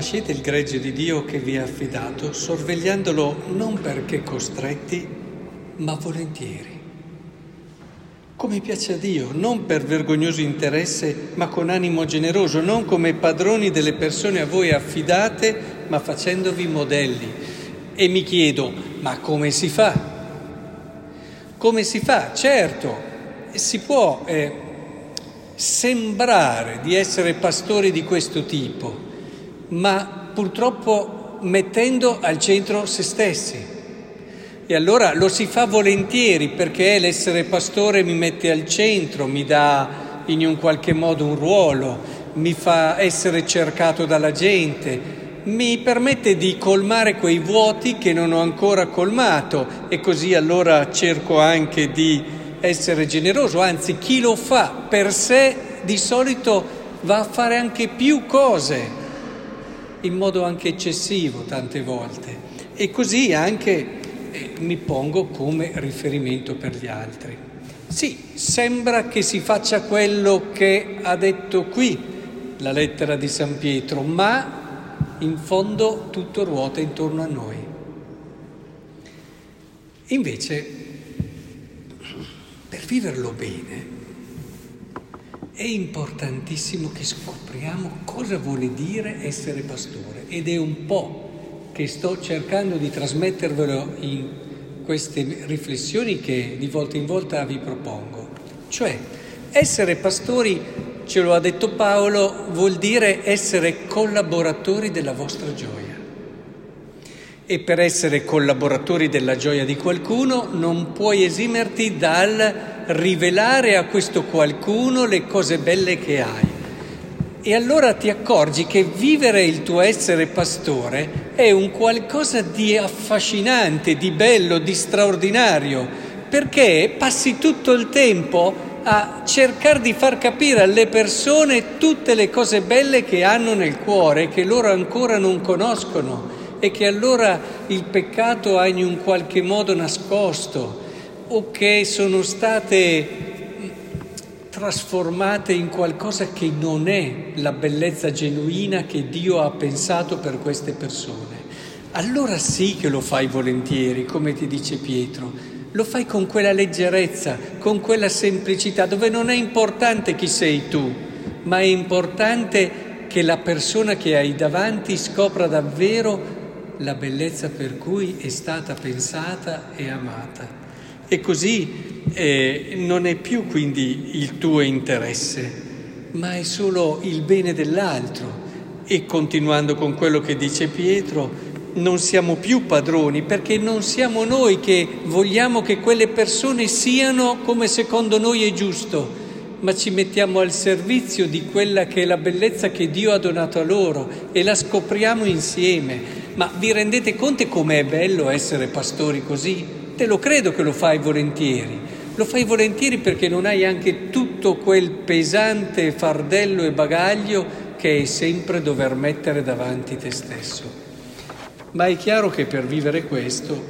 Pascete il gregge di Dio che vi ha affidato, sorvegliandolo non perché costretti, ma volentieri. Come piace a Dio, non per vergognoso interesse, ma con animo generoso, non come padroni delle persone a voi affidate, ma facendovi modelli. E mi chiedo, ma come si fa? Come si fa? Certo, si può eh, sembrare di essere pastori di questo tipo ma purtroppo mettendo al centro se stessi. E allora lo si fa volentieri perché l'essere pastore mi mette al centro, mi dà in un qualche modo un ruolo, mi fa essere cercato dalla gente, mi permette di colmare quei vuoti che non ho ancora colmato e così allora cerco anche di essere generoso, anzi chi lo fa per sé di solito va a fare anche più cose in modo anche eccessivo tante volte e così anche eh, mi pongo come riferimento per gli altri. Sì, sembra che si faccia quello che ha detto qui la lettera di San Pietro, ma in fondo tutto ruota intorno a noi. Invece, per viverlo bene, è importantissimo che scopriamo cosa vuole dire essere pastore ed è un po' che sto cercando di trasmettervelo in queste riflessioni che di volta in volta vi propongo. Cioè, essere pastori, ce lo ha detto Paolo, vuol dire essere collaboratori della vostra gioia. E per essere collaboratori della gioia di qualcuno non puoi esimerti dal rivelare a questo qualcuno le cose belle che hai. E allora ti accorgi che vivere il tuo essere pastore è un qualcosa di affascinante, di bello, di straordinario, perché passi tutto il tempo a cercare di far capire alle persone tutte le cose belle che hanno nel cuore, che loro ancora non conoscono e che allora il peccato ha in un qualche modo nascosto o che sono state trasformate in qualcosa che non è la bellezza genuina che Dio ha pensato per queste persone. Allora sì che lo fai volentieri, come ti dice Pietro, lo fai con quella leggerezza, con quella semplicità, dove non è importante chi sei tu, ma è importante che la persona che hai davanti scopra davvero la bellezza per cui è stata pensata e amata. E così eh, non è più quindi il tuo interesse, ma è solo il bene dell'altro. E continuando con quello che dice Pietro, non siamo più padroni perché non siamo noi che vogliamo che quelle persone siano come secondo noi è giusto, ma ci mettiamo al servizio di quella che è la bellezza che Dio ha donato a loro e la scopriamo insieme. Ma vi rendete conto com'è bello essere pastori così? Te lo credo che lo fai volentieri. Lo fai volentieri perché non hai anche tutto quel pesante fardello e bagaglio che è sempre dover mettere davanti te stesso. Ma è chiaro che per vivere questo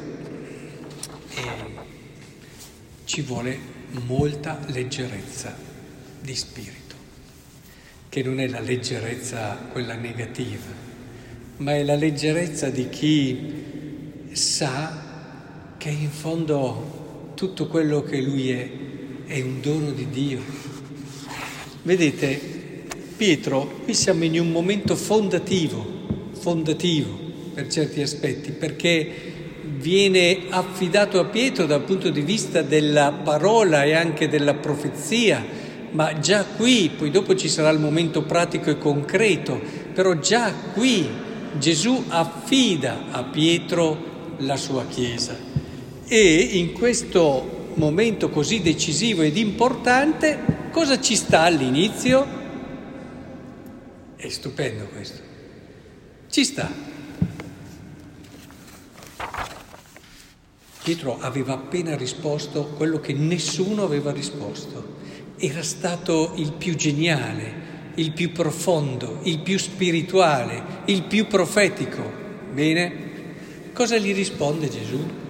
eh, ci vuole molta leggerezza di spirito, che non è la leggerezza quella negativa, ma è la leggerezza di chi sa che in fondo tutto quello che lui è è un dono di Dio. Vedete, Pietro, qui siamo in un momento fondativo, fondativo per certi aspetti, perché viene affidato a Pietro dal punto di vista della parola e anche della profezia, ma già qui, poi dopo ci sarà il momento pratico e concreto, però già qui Gesù affida a Pietro la sua Chiesa. E in questo momento così decisivo ed importante, cosa ci sta all'inizio? È stupendo questo. Ci sta. Pietro aveva appena risposto quello che nessuno aveva risposto. Era stato il più geniale, il più profondo, il più spirituale, il più profetico. Bene? Cosa gli risponde Gesù?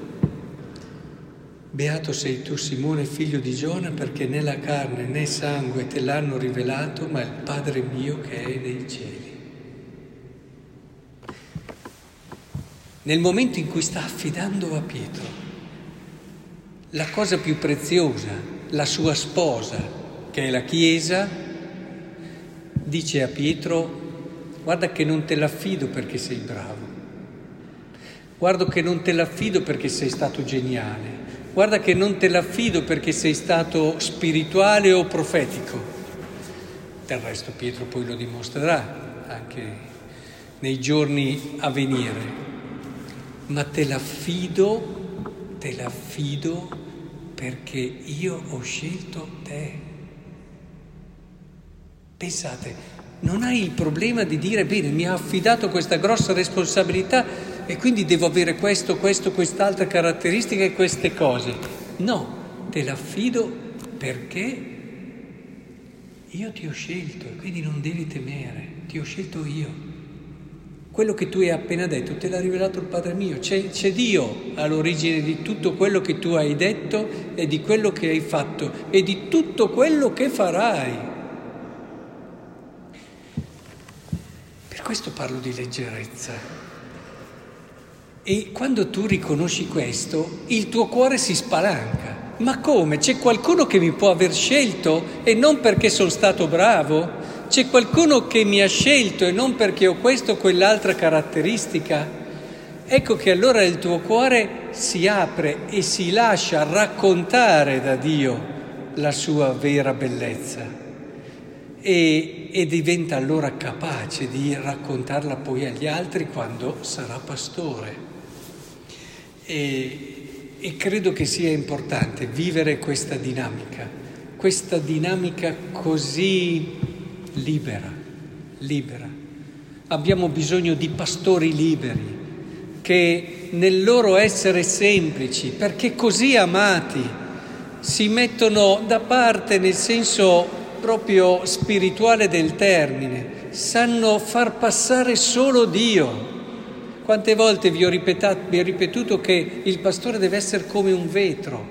Beato sei tu Simone figlio di Giona perché né la carne né sangue te l'hanno rivelato, ma il Padre mio che è nei cieli. nel momento in cui sta affidando a Pietro la cosa più preziosa, la sua sposa, che è la Chiesa, dice a Pietro, guarda che non te l'affido perché sei bravo, guarda che non te l'affido perché sei stato geniale, guarda che non te l'affido perché sei stato spirituale o profetico. Del resto Pietro poi lo dimostrerà anche nei giorni a venire ma te l'affido, te l'affido perché io ho scelto te. Pensate, non hai il problema di dire, bene, mi ha affidato questa grossa responsabilità e quindi devo avere questo, questo, quest'altra caratteristica e queste cose. No, te l'affido perché io ti ho scelto e quindi non devi temere, ti ho scelto io. Quello che tu hai appena detto te l'ha rivelato il Padre mio. C'è, c'è, Dio all'origine di tutto quello che tu hai detto e di quello che hai fatto e di tutto quello che farai. Per questo parlo di leggerezza. E quando tu riconosci questo, il tuo cuore si spalanca. Ma come? C'è qualcuno che mi può aver scelto e non perché sono stato bravo? C'è qualcuno che mi ha scelto e non perché ho questa o quell'altra caratteristica. Ecco che allora il tuo cuore si apre e si lascia raccontare da Dio la sua vera bellezza e, e diventa allora capace di raccontarla poi agli altri quando sarà pastore. E, e credo che sia importante vivere questa dinamica, questa dinamica così libera, libera. Abbiamo bisogno di pastori liberi che nel loro essere semplici, perché così amati, si mettono da parte nel senso proprio spirituale del termine, sanno far passare solo Dio. Quante volte vi ho, ripetato, vi ho ripetuto che il pastore deve essere come un vetro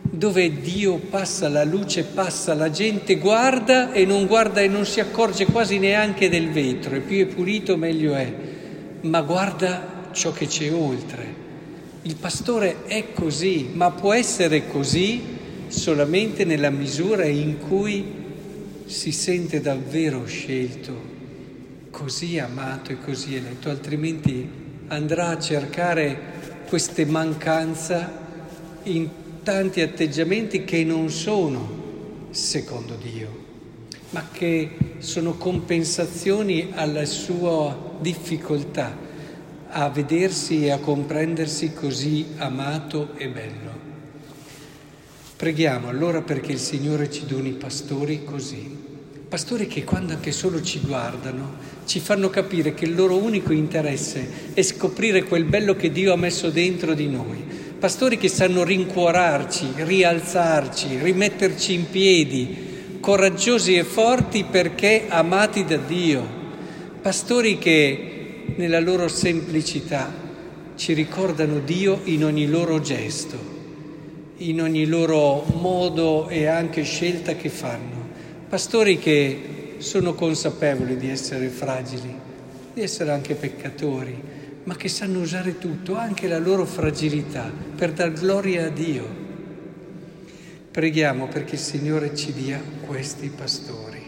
dove Dio passa, la luce passa, la gente guarda e non guarda e non si accorge quasi neanche del vetro, e più è pulito meglio è, ma guarda ciò che c'è oltre. Il pastore è così, ma può essere così solamente nella misura in cui si sente davvero scelto, così amato e così eletto, altrimenti andrà a cercare queste mancanze in tanti atteggiamenti che non sono secondo Dio, ma che sono compensazioni alla sua difficoltà a vedersi e a comprendersi così amato e bello. Preghiamo allora perché il Signore ci doni pastori così, pastori che quando anche solo ci guardano ci fanno capire che il loro unico interesse è scoprire quel bello che Dio ha messo dentro di noi. Pastori che sanno rincuorarci, rialzarci, rimetterci in piedi, coraggiosi e forti perché amati da Dio, pastori che nella loro semplicità ci ricordano Dio in ogni loro gesto, in ogni loro modo e anche scelta che fanno, pastori che sono consapevoli di essere fragili, di essere anche peccatori ma che sanno usare tutto, anche la loro fragilità, per dar gloria a Dio. Preghiamo perché il Signore ci dia questi pastori.